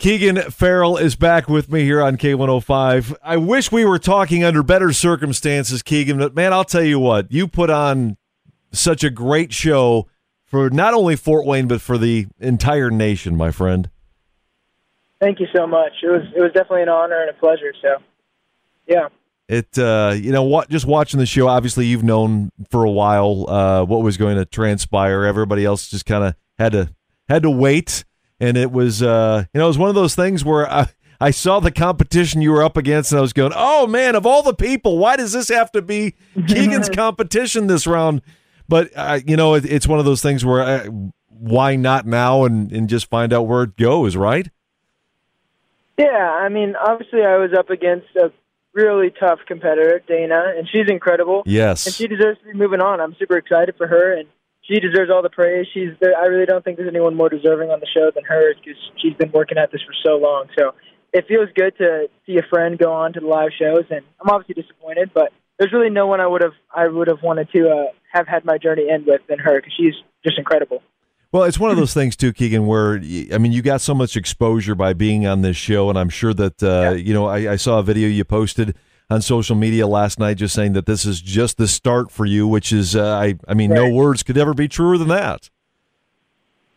Keegan Farrell is back with me here on K105. I wish we were talking under better circumstances, Keegan, but man, I'll tell you what, you put on such a great show for not only Fort Wayne, but for the entire nation, my friend. Thank you so much. It was it was definitely an honor and a pleasure. So, yeah. It uh, you know what? Just watching the show, obviously you've known for a while uh, what was going to transpire. Everybody else just kind of had to had to wait and it was uh, you know it was one of those things where I, I saw the competition you were up against, and I was going, "Oh man, of all the people, why does this have to be Keegan's competition this round?" But uh, you know, it, it's one of those things where uh, why not now and and just find out where it goes, right? Yeah, I mean, obviously, I was up against a really tough competitor, Dana, and she's incredible. Yes, and she deserves to be moving on. I'm super excited for her, and she deserves all the praise. She's there. I really don't think there's anyone more deserving on the show than her because she's been working at this for so long. So it feels good to see a friend go on to the live shows, and I'm obviously disappointed, but there's really no one I would have I would have wanted to uh, have had my journey end with than her because she's just incredible. Well, it's one of those things too, Keegan. Where I mean, you got so much exposure by being on this show, and I'm sure that uh, yeah. you know. I, I saw a video you posted on social media last night, just saying that this is just the start for you, which is, uh, I, I mean, right. no words could ever be truer than that.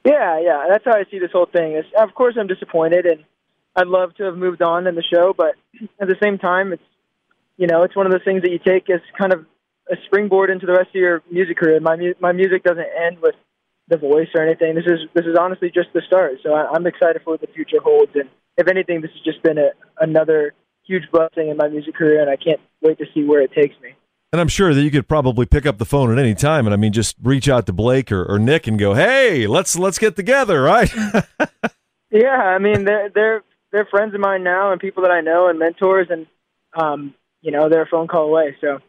Yeah, yeah, that's how I see this whole thing. Is of course I'm disappointed, and I'd love to have moved on in the show, but at the same time, it's you know, it's one of those things that you take as kind of a springboard into the rest of your music career. My mu- my music doesn't end with the voice or anything. This is this is honestly just the start. So I, I'm excited for what the future holds, and if anything, this has just been a, another huge blessing in my music career, and I can't wait to see where it takes me. And I'm sure that you could probably pick up the phone at any time, and I mean, just reach out to Blake or, or Nick and go, "Hey, let's let's get together," right? yeah, I mean, they're they're they're friends of mine now, and people that I know, and mentors, and um, you know, they're a phone call away. So,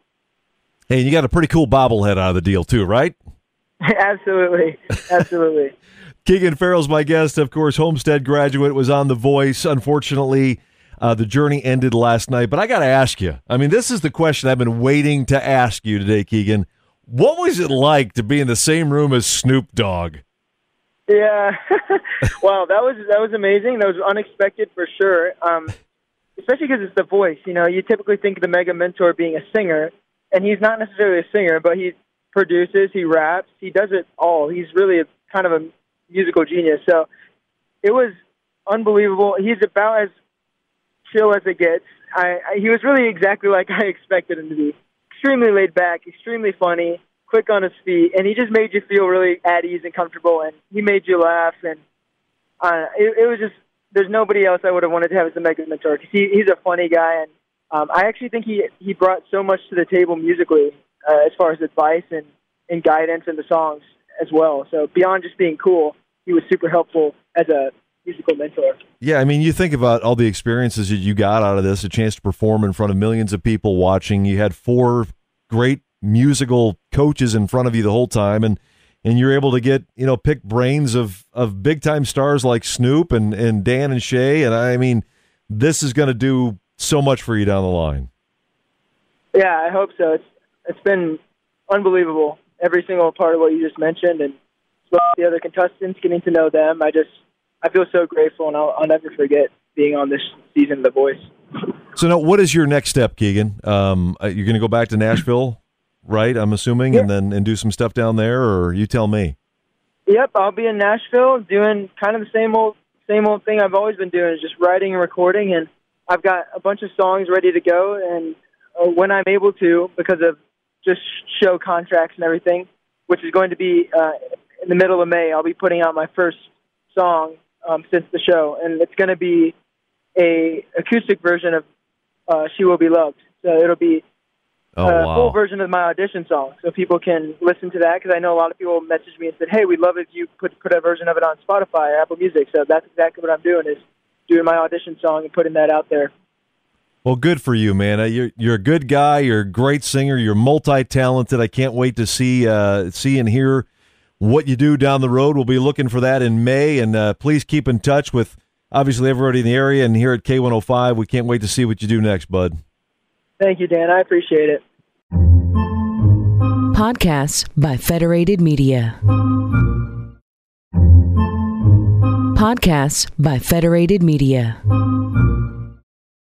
hey, you got a pretty cool bobblehead out of the deal too, right? absolutely, absolutely. Keegan Farrell's my guest, of course. Homestead graduate was on The Voice. Unfortunately, uh, the journey ended last night, but I got to ask you. I mean, this is the question I've been waiting to ask you today, Keegan. What was it like to be in the same room as Snoop Dogg? Yeah, wow, that was that was amazing. That was unexpected for sure. Um, especially because it's the voice. You know, you typically think of the Mega Mentor being a singer, and he's not necessarily a singer, but he produces, he raps, he does it all. He's really a, kind of a musical genius. So it was unbelievable. He's about as chill as it gets. I, I he was really exactly like I expected him to be. Extremely laid back, extremely funny, quick on his feet, and he just made you feel really at ease and comfortable. And he made you laugh, and uh, it, it was just there's nobody else I would have wanted to have as a mega mentor because he, he's a funny guy, and um, I actually think he he brought so much to the table musically uh, as far as advice and and guidance in the songs as well. So beyond just being cool, he was super helpful as a musical mentor. Yeah, I mean, you think about all the experiences that you got out of this, a chance to perform in front of millions of people watching. You had four great musical coaches in front of you the whole time and and you're able to get, you know, pick brains of of big time stars like Snoop and and Dan and Shay and I mean, this is going to do so much for you down the line. Yeah, I hope so. It's it's been unbelievable. Every single part of what you just mentioned and the other contestants, getting to know them. I just I feel so grateful, and I'll, I'll never forget being on this season of The Voice. So now, what is your next step, Keegan? Um, uh, you're going to go back to Nashville, right? I'm assuming, yeah. and then and do some stuff down there, or you tell me. Yep, I'll be in Nashville doing kind of the same old same old thing I've always been doing, is just writing and recording, and I've got a bunch of songs ready to go, and uh, when I'm able to, because of just show contracts and everything, which is going to be uh, in the middle of May, I'll be putting out my first song um, since the show, and it's going to be a acoustic version of uh, "She Will Be Loved." So it'll be oh, a wow. full version of my audition song, so people can listen to that. Because I know a lot of people messaged me and said, "Hey, we'd love if you put put a version of it on Spotify or Apple Music." So that's exactly what I'm doing is doing my audition song and putting that out there. Well, good for you, man. Uh, you're you're a good guy. You're a great singer. You're multi talented. I can't wait to see uh, see and hear what you do down the road. We'll be looking for that in May, and uh, please keep in touch with obviously everybody in the area and here at K105. We can't wait to see what you do next, bud. Thank you, Dan. I appreciate it. Podcasts by Federated Media. Podcasts by Federated Media.